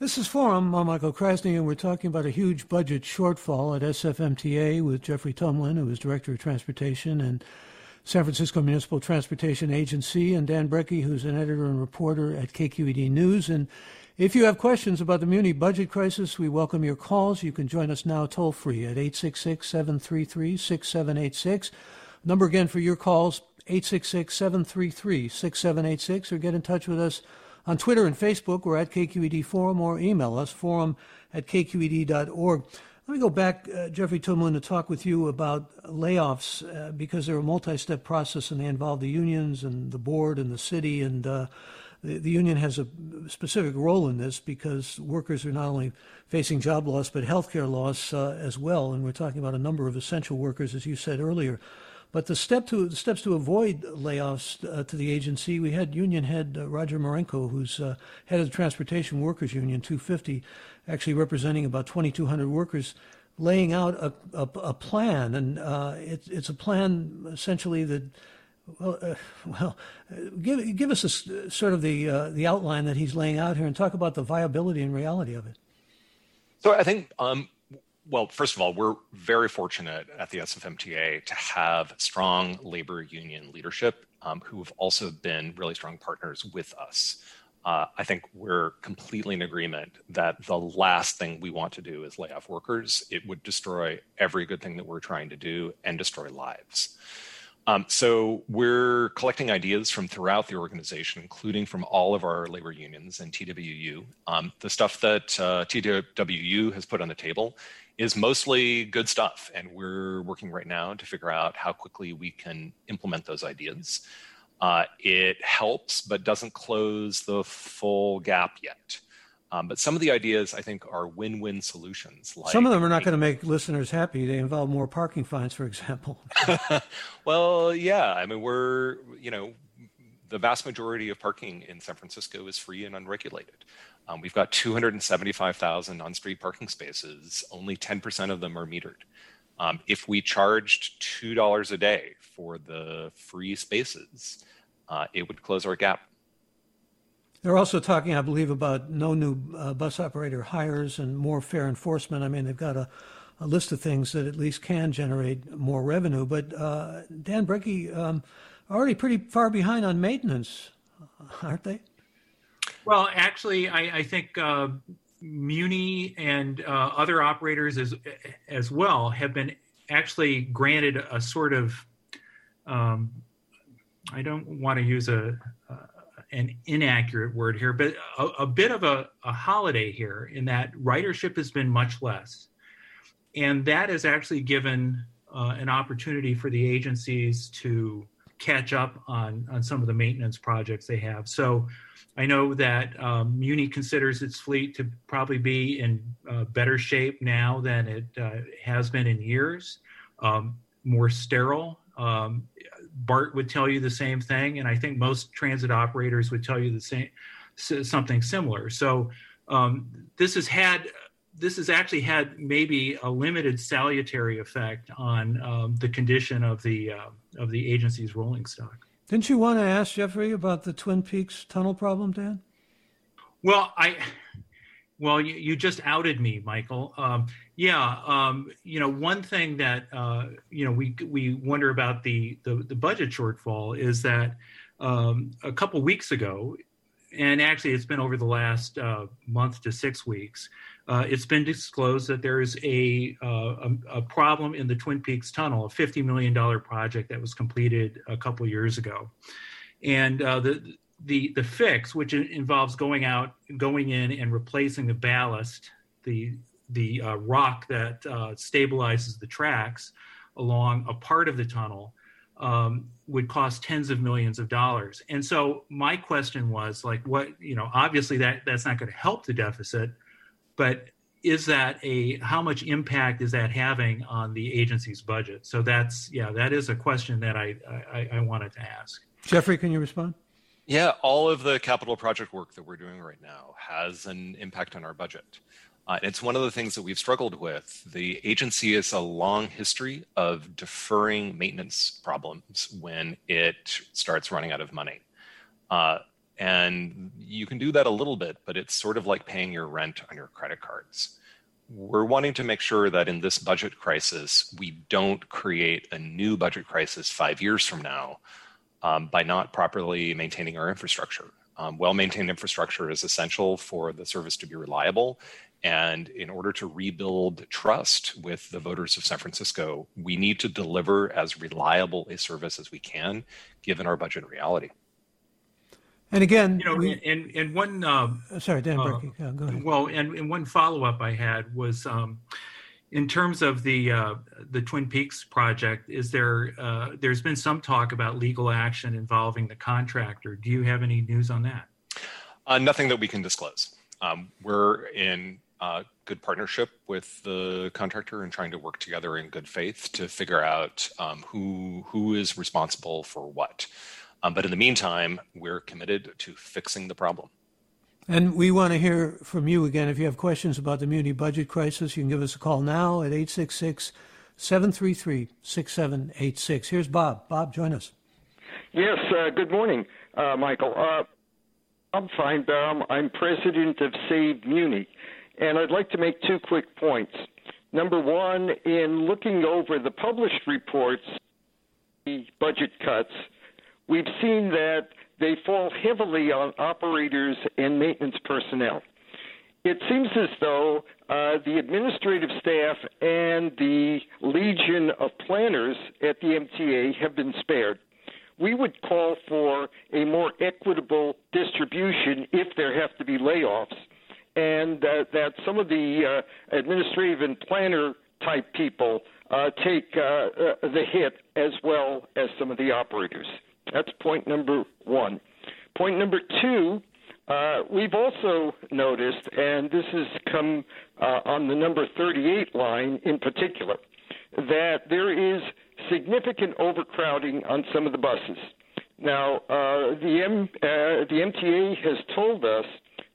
This is Forum. I'm Michael Krasny, and we're talking about a huge budget shortfall at SFMTA with Jeffrey Tumlin, who is Director of Transportation and San Francisco Municipal Transportation Agency, and Dan Brekke, who's an editor and reporter at KQED News. And if you have questions about the Muni budget crisis, we welcome your calls. You can join us now toll free at 866 733 6786. Number again for your calls 866 733 6786, or get in touch with us on Twitter and Facebook, we're at KQED Forum, or email us, forum at kqed.org. Let me go back, uh, Jeffrey Tumlin, to talk with you about layoffs uh, because they're a multi step process and they involve the unions and the board and the city. And uh, the, the, union has a specific role in this because workers are not only facing job loss but healthcare loss uh, as well. And we're talking about a number of essential workers, as you said earlier. But the step to the steps to avoid layoffs uh, to the agency, we had union head uh, Roger Marenco, who's uh, head of the Transportation Workers Union 250, actually representing about 2,200 workers, laying out a, a, a plan, and uh, it, it's a plan essentially that. Well, uh, well, give give us a, sort of the uh, the outline that he's laying out here, and talk about the viability and reality of it. So I think um, well, first of all, we're very fortunate at the SFMTA to have strong labor union leadership um, who have also been really strong partners with us. Uh, I think we're completely in agreement that the last thing we want to do is lay off workers. It would destroy every good thing that we're trying to do and destroy lives. Um, so we're collecting ideas from throughout the organization, including from all of our labor unions and TWU. Um, the stuff that uh, TWU has put on the table is mostly good stuff. And we're working right now to figure out how quickly we can implement those ideas. Uh, it helps, but doesn't close the full gap yet. Um, but some of the ideas I think are win-win solutions. Like some of them are not going to make listeners happy. They involve more parking fines, for example. well, yeah. I mean, we're you know, the vast majority of parking in San Francisco is free and unregulated. Um, we've got 275,000 on-street parking spaces. Only 10% of them are metered. Um, if we charged $2 a day for the free spaces, uh, it would close our gap. They're also talking, I believe, about no new uh, bus operator hires and more fare enforcement. I mean, they've got a, a, list of things that at least can generate more revenue. But uh, Dan Brekke, um, already pretty far behind on maintenance, aren't they? Well, actually, I, I think uh, Muni and uh, other operators as as well have been actually granted a sort of um, I don't want to use a, an inaccurate word here, but a, a bit of a, a, holiday here in that ridership has been much less, and that has actually given uh, an opportunity for the agencies to catch up on on some of the maintenance projects they have. So I know that um, Muni considers its fleet to probably be in uh, better shape now than it uh, has been in years, um, more sterile. Um, BART would tell you the same thing, and I think most transit operators would tell you the same something similar. So um, this has had this has actually had maybe a limited salutary effect on um, the condition of the uh, of the agency's rolling stock. Didn't you want to ask Jeffrey about the Twin Peaks tunnel problem, Dan? Well, I, well, you, you just outed me, Michael. Um, yeah, um, you know, one thing that uh, you know we we wonder about the the, the budget shortfall is that um, a couple weeks ago, and actually it's been over the last uh, month to six weeks. uh, it's been disclosed that there is a, uh, a, a problem in the Twin Peaks Tunnel, a $50 million project that was completed a couple years ago, and uh, the the the fix, which involves going out, going in, and replacing the ballast, the the uh, rock that uh, stabilizes the tracks along a part of the tunnel um, would cost tens of millions of dollars. And so my question was like, what you know, obviously that that's not going to help the deficit, but is that a how much impact is that having on the agency's budget? So that's yeah, that is a question that I I, I wanted to ask. Jeffrey, can you respond? Yeah, all of the capital project work that we're doing right now has an impact on our budget. Uh, it's one of the things that we've struggled with. The agency has a long history of deferring maintenance problems when it starts running out of money. Uh, and you can do that a little bit, but it's sort of like paying your rent on your credit cards. We're wanting to make sure that in this budget crisis, we don't create a new budget crisis five years from now um, by not properly maintaining our infrastructure. Um, well maintained infrastructure is essential for the service to be reliable and in order to rebuild trust with the voters of San Francisco, we need to deliver as reliable a service as we can, given our budget reality. And again, you know, we, and and one uh, sorry, Dan uh, yeah, go ahead. Well, and, and one follow up I had was um, in terms of the uh, the Twin Peaks project. Is there uh, there's been some talk about legal action involving the contractor? Do you have any news on that? Uh, nothing that we can disclose. Um, we're in uh, good partnership with the contractor and trying to work together in good faith to figure out um, who who is responsible for what. Um, but in the meantime, we're committed to fixing the problem. And we want to hear from you again. If you have questions about the muni budget crisis, you can give us a call now at 866 733 6786. Here's Bob. Bob, join us. Yes, uh, good morning, uh, Michael. Uh, I'm Feinbaum. I'm president of Save Muni. And I'd like to make two quick points. Number one, in looking over the published reports, the budget cuts, we've seen that they fall heavily on operators and maintenance personnel. It seems as though uh, the administrative staff and the legion of planners at the MTA have been spared. We would call for a more equitable distribution if there have to be layoffs and uh, that some of the uh, administrative and planner type people uh, take uh, uh, the hit as well as some of the operators. That's point number one. Point number two, uh, we've also noticed, and this has come on the number 38 line in particular, that there is significant overcrowding on some of the buses. Now, the, M, the MTA has told us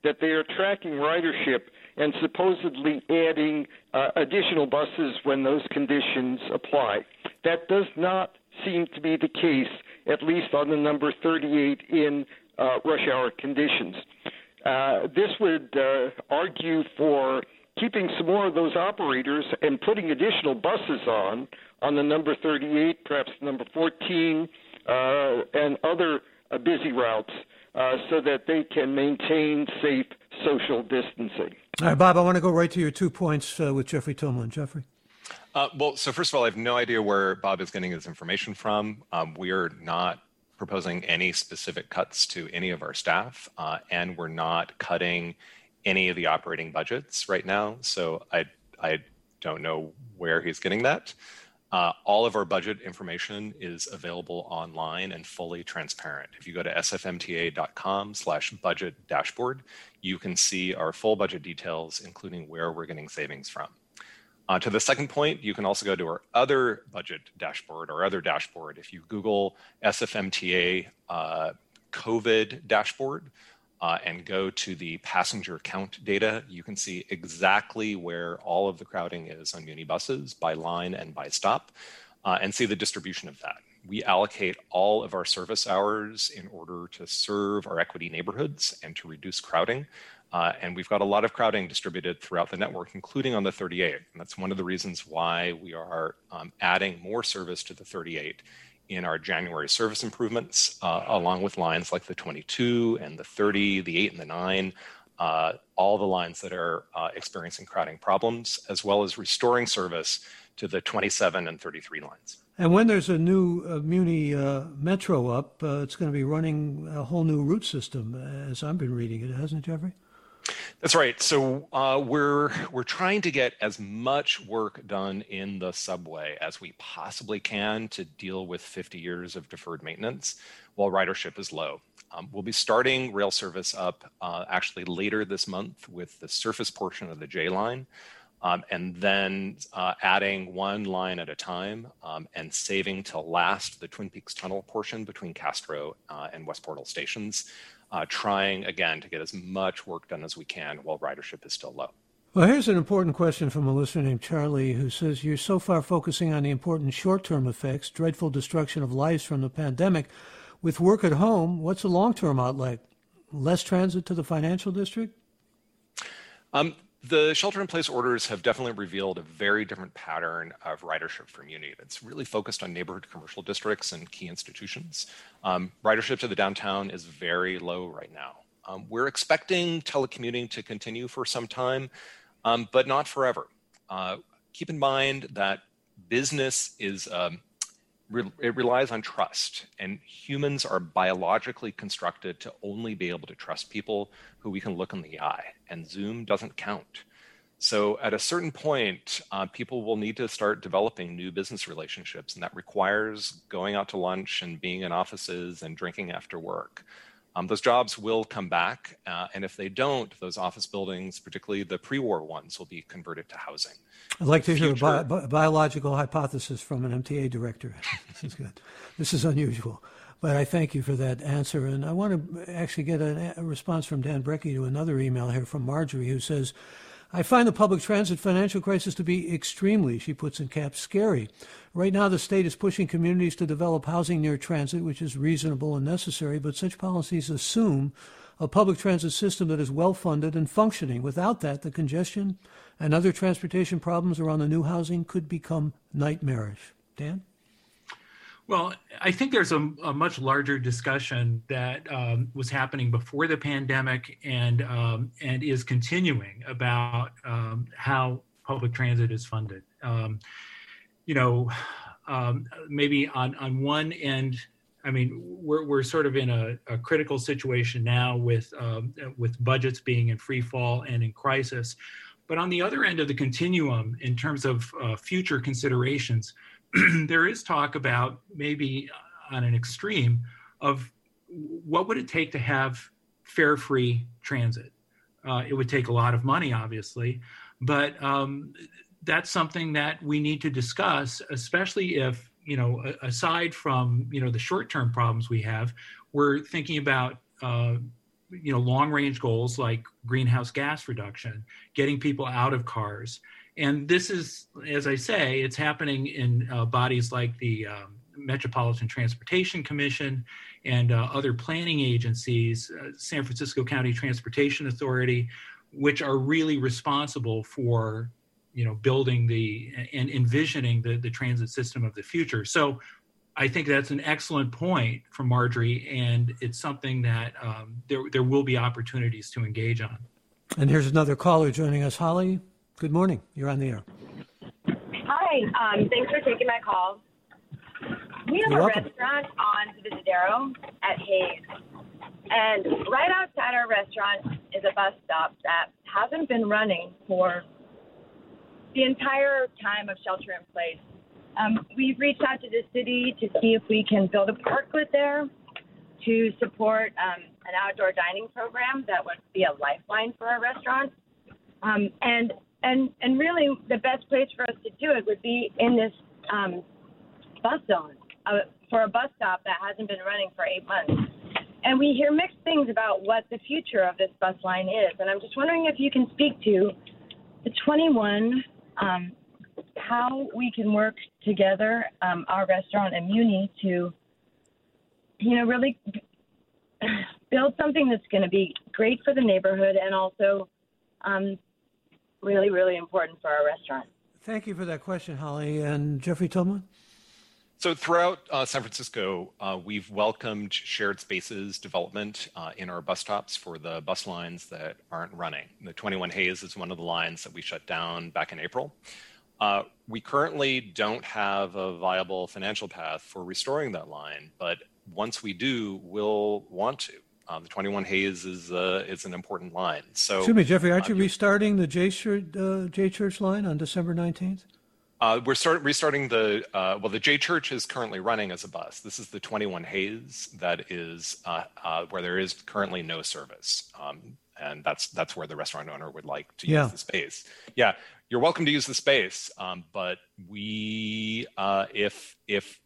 that they are tracking ridership and supposedly adding uh, additional buses when those conditions apply. That does not seem to be the case, at least on the number 38 in uh, rush hour conditions. Uh, this would uh, argue for keeping some more of those operators and putting additional buses on on the number 38, perhaps number 14, uh, and other uh, busy routes uh, so that they can maintain safe social distancing. All right, Bob, I want to go right to your two points with Jeffrey Tumlin. Jeffrey? Uh, well, so first of all, I have no idea where Bob is getting his information from. Um, we are not proposing any specific cuts to any of our staff, uh, and we're not cutting any of the operating budgets right now. So I, I don't know where he's getting that. Uh, all of our budget information is available online and fully transparent. If you go to sfmta.com slash budget dashboard, you can see our full budget details, including where we're getting savings from. Uh, to the second point, you can also go to our other budget dashboard or other dashboard. If you Google SFMTA uh, COVID dashboard, uh, and go to the passenger count data, you can see exactly where all of the crowding is on Muni buses by line and by stop, uh, and see the distribution of that. We allocate all of our service hours in order to serve our equity neighborhoods and to reduce crowding. Uh, and we've got a lot of crowding distributed throughout the network, including on the 38. And that's one of the reasons why we are um, adding more service to the 38 in our January service improvements, uh, along with lines like the 22 and the 30, the 8 and the 9, uh, all the lines that are uh, experiencing crowding problems, as well as restoring service to the 27 and 33 lines. And when there's a new uh, Muni uh, Metro up, uh, it's going to be running a whole new route system, as I've been reading it, hasn't it, Jeffrey? That's right. So uh, we're we're trying to get as much work done in the subway as we possibly can to deal with 50 years of deferred maintenance while ridership is low. Um, we'll be starting rail service up uh, actually later this month with the surface portion of the J line, um, and then uh, adding one line at a time um, and saving to last the Twin Peaks Tunnel portion between Castro uh, and West Portal stations, uh, trying again to get as much work done as we can while ridership is still low. Well, here's an important question from a listener named Charlie who says, You're so far focusing on the important short term effects, dreadful destruction of lives from the pandemic. With work at home, what's the long term outlook? Less transit to the financial district? Um, the shelter in place orders have definitely revealed a very different pattern of ridership for Muni. It's really focused on neighborhood commercial districts and key institutions. Um, ridership to the downtown is very low right now. Um, we're expecting telecommuting to continue for some time, um, but not forever. Uh, keep in mind that business is it relies on trust and humans are biologically constructed to only be able to trust people who we can look in the eye and zoom doesn't count. So at a certain point uh, people will need to start developing new business relationships and that requires going out to lunch and being in offices and drinking after work um, those jobs will come back uh, and if they don't those office buildings particularly the pre-war ones will be converted to housing I'd like to hear a bi- bi- biological hypothesis from an MTA director. this is good. This is unusual. But I thank you for that answer. And I want to actually get a, a response from Dan Brekke to another email here from Marjorie who says, I find the public transit financial crisis to be extremely, she puts in caps, scary. Right now, the state is pushing communities to develop housing near transit, which is reasonable and necessary, but such policies assume a public transit system that is well funded and functioning. Without that, the congestion and other transportation problems around the new housing could become nightmarish. Dan? Well, I think there's a, a much larger discussion that um, was happening before the pandemic and um, and is continuing about um, how public transit is funded. Um, you know, um, maybe on on one end, I mean, we're, we're sort of in a, a critical situation now with um, with budgets being in free fall and in crisis. But on the other end of the continuum, in terms of uh, future considerations, there is talk about maybe on an extreme of what would it take to have fare free transit? Uh, it would take a lot of money, obviously, but um, that's something that we need to discuss, especially if you know, aside from you know the short-term problems we have, we're thinking about uh, you know long-range goals like greenhouse gas reduction, getting people out of cars, and this is, as I say, it's happening in uh, bodies like the um, Metropolitan Transportation Commission and uh, other planning agencies, uh, San Francisco County Transportation Authority, which are really responsible for you know building the and envisioning the, the transit system of the future. So i think that's an excellent point from marjorie and it's something that um, there, there will be opportunities to engage on. And here's another caller joining us. Holly good morning you're on the air hi um, thanks for taking my call we have You're a welcome. restaurant on Divisadero at Hayes. And right outside our restaurant is a bus stop that hasn't been running for the entire time of shelter in place. Um, we've reached out to the city to see if we can build a parklet there to support um, an outdoor dining program that would be a lifeline for our restaurant. Um, and and and really, the best place for us to do it would be in this um, bus zone uh, for a bus stop that hasn't been running for eight months. And we hear mixed things about what the future of this bus line is. And I'm just wondering if you can speak to the 21 um, how we can work together, um, our restaurant and Muni, to, you know, really build something that's going to be great for the neighborhood and also um, really, really important for our restaurant. Thank you for that question, Holly. And Jeffrey Tumlin? So throughout uh, San Francisco, uh, we've welcomed shared spaces development uh, in our bus stops for the bus lines that aren't running. The 21 Hayes is one of the lines that we shut down back in April. Uh, we currently don't have a viable financial path for restoring that line, but once we do, we'll want to. Um, the 21 Hayes is uh, is an important line. So, excuse me, Jeffrey, aren't you restarting the J Church, uh, J Church line on December 19th? Uh, we're start, restarting the uh, well. The J Church is currently running as a bus. This is the 21 Hayes that is uh, uh, where there is currently no service, um, and that's that's where the restaurant owner would like to yeah. use the space. Yeah, you're welcome to use the space, um, but we uh, if if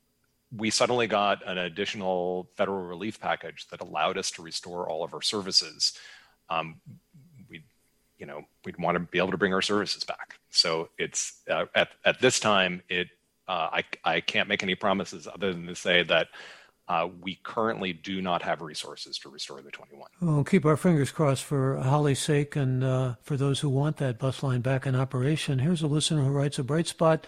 we suddenly got an additional federal relief package that allowed us to restore all of our services. Um, you know we'd want to be able to bring our services back. So it's uh, at at this time it uh, I I can't make any promises other than to say that. Uh, we currently do not have resources to restore the 21. We'll keep our fingers crossed for Holly's sake and uh, for those who want that bus line back in operation. Here's a listener who writes a bright spot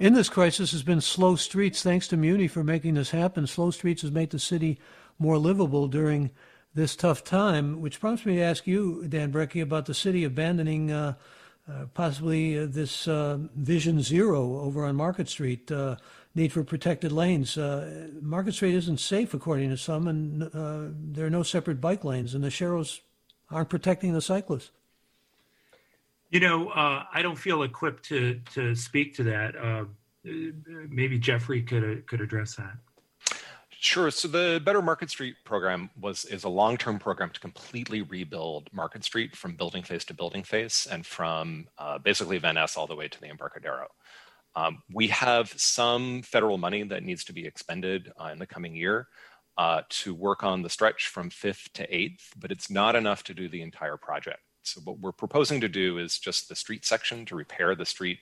in this crisis has been slow streets. Thanks to Muni for making this happen. Slow streets has made the city more livable during this tough time, which prompts me to ask you, Dan Brekke, about the city abandoning uh, uh, possibly uh, this uh, Vision Zero over on Market Street. Uh, need for protected lanes. Uh, Market Street isn't safe, according to some, and there are no separate bike lanes, and the Sharrows aren't protecting the cyclists. You know, I don't feel equipped to to speak to that. maybe Jeffrey could could address that. Sure. So the Better Market Street program was is a long-term program to completely rebuild Market Street from building face to building face, and from uh, basically Van Ness all the way to the Embarcadero. Um, we have some federal money that needs to be expended uh, in the coming year uh, to work on the stretch from fifth to eighth, but it's not enough to do the entire project. So what we're proposing to do is just the street section to repair the street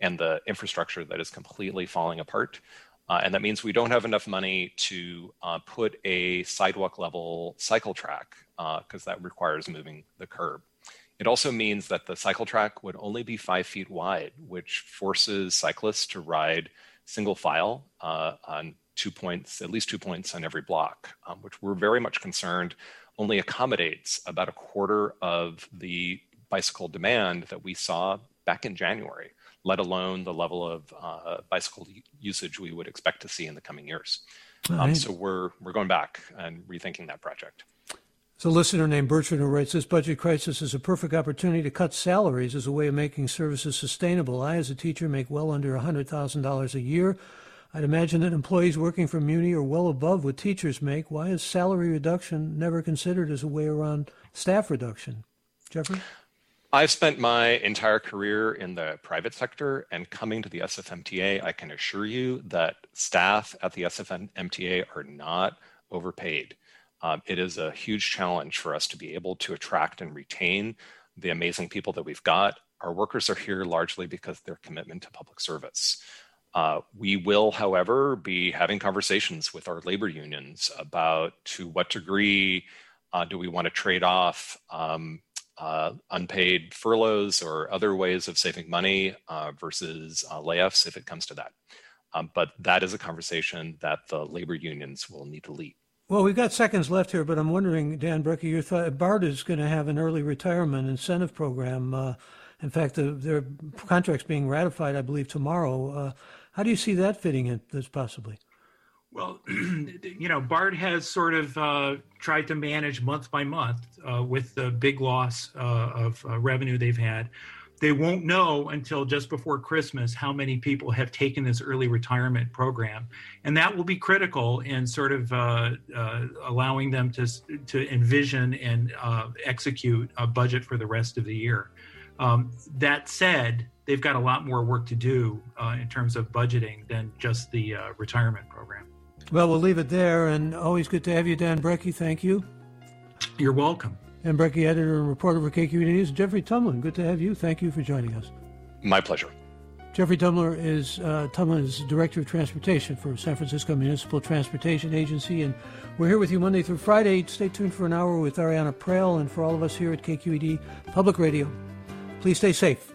and the infrastructure that is completely falling apart. Uh, and that means we don't have enough money to uh, put a sidewalk level cycle track because uh, that requires moving the curb. It also means that the cycle track would only be five feet wide, which forces cyclists to ride single file uh, on two points, at least two points on every block, um, which we're very much concerned only accommodates about a quarter of the bicycle demand that we saw back in January let alone the level of uh, bicycle usage we would expect to see in the coming years. Um, so we're we're going back and rethinking that project. So, a listener named Bertrand who writes, This budget crisis is a perfect opportunity to cut salaries as a way of making services sustainable. I, as a teacher, make well under $100,000 a year. I'd imagine that employees working for Muni are well above what teachers make. Why is salary reduction never considered as a way around staff reduction? Jeffrey? I've spent my entire career in the private sector and coming to the SFMTA, I can assure you that staff at the SFMTA are not overpaid. Um, it is a huge challenge for us to be able to attract and retain the amazing people that we've got. Our workers are here largely because of their commitment to public service. Uh, we will, however, be having conversations with our labor unions about to what degree uh, do we want to trade off um, uh, unpaid furloughs or other ways of saving money uh, versus uh, layoffs if it comes to that. Um, but that is a conversation that the labor unions will need to lead. Well, we've got seconds left here, but I'm wondering, Dan Brekke, your thought, BART is going to have an early retirement incentive program. Uh, in fact, the, their contract's being ratified, I believe, tomorrow. How do you see that fitting in this possibly? Well, you know, BART has sort of uh, tried to manage month by month uh, with the big loss uh, of uh, revenue they've had. They won't know until just before Christmas how many people have taken this early retirement program, and that will be critical in sort of uh, uh, allowing them to to envision and execute a budget for the rest of the year. Um, that said, they've got a lot more work to do in terms of budgeting than just the retirement program. Well, we'll leave it there, and always good to have you, Dan Brekke. Thank you. You're welcome. Dan Brekke, editor and reporter for KQED News. Jeffrey Tumlin, good to have you. Thank you for joining us. My pleasure. Jeffrey Tumlin is uh, Tumlin is director of transportation for San Francisco Municipal Transportation Agency, and we're here with you Monday through Friday. Stay tuned for an hour with Arianna Proehl, and for all of us here at KQED Public Radio, please stay safe.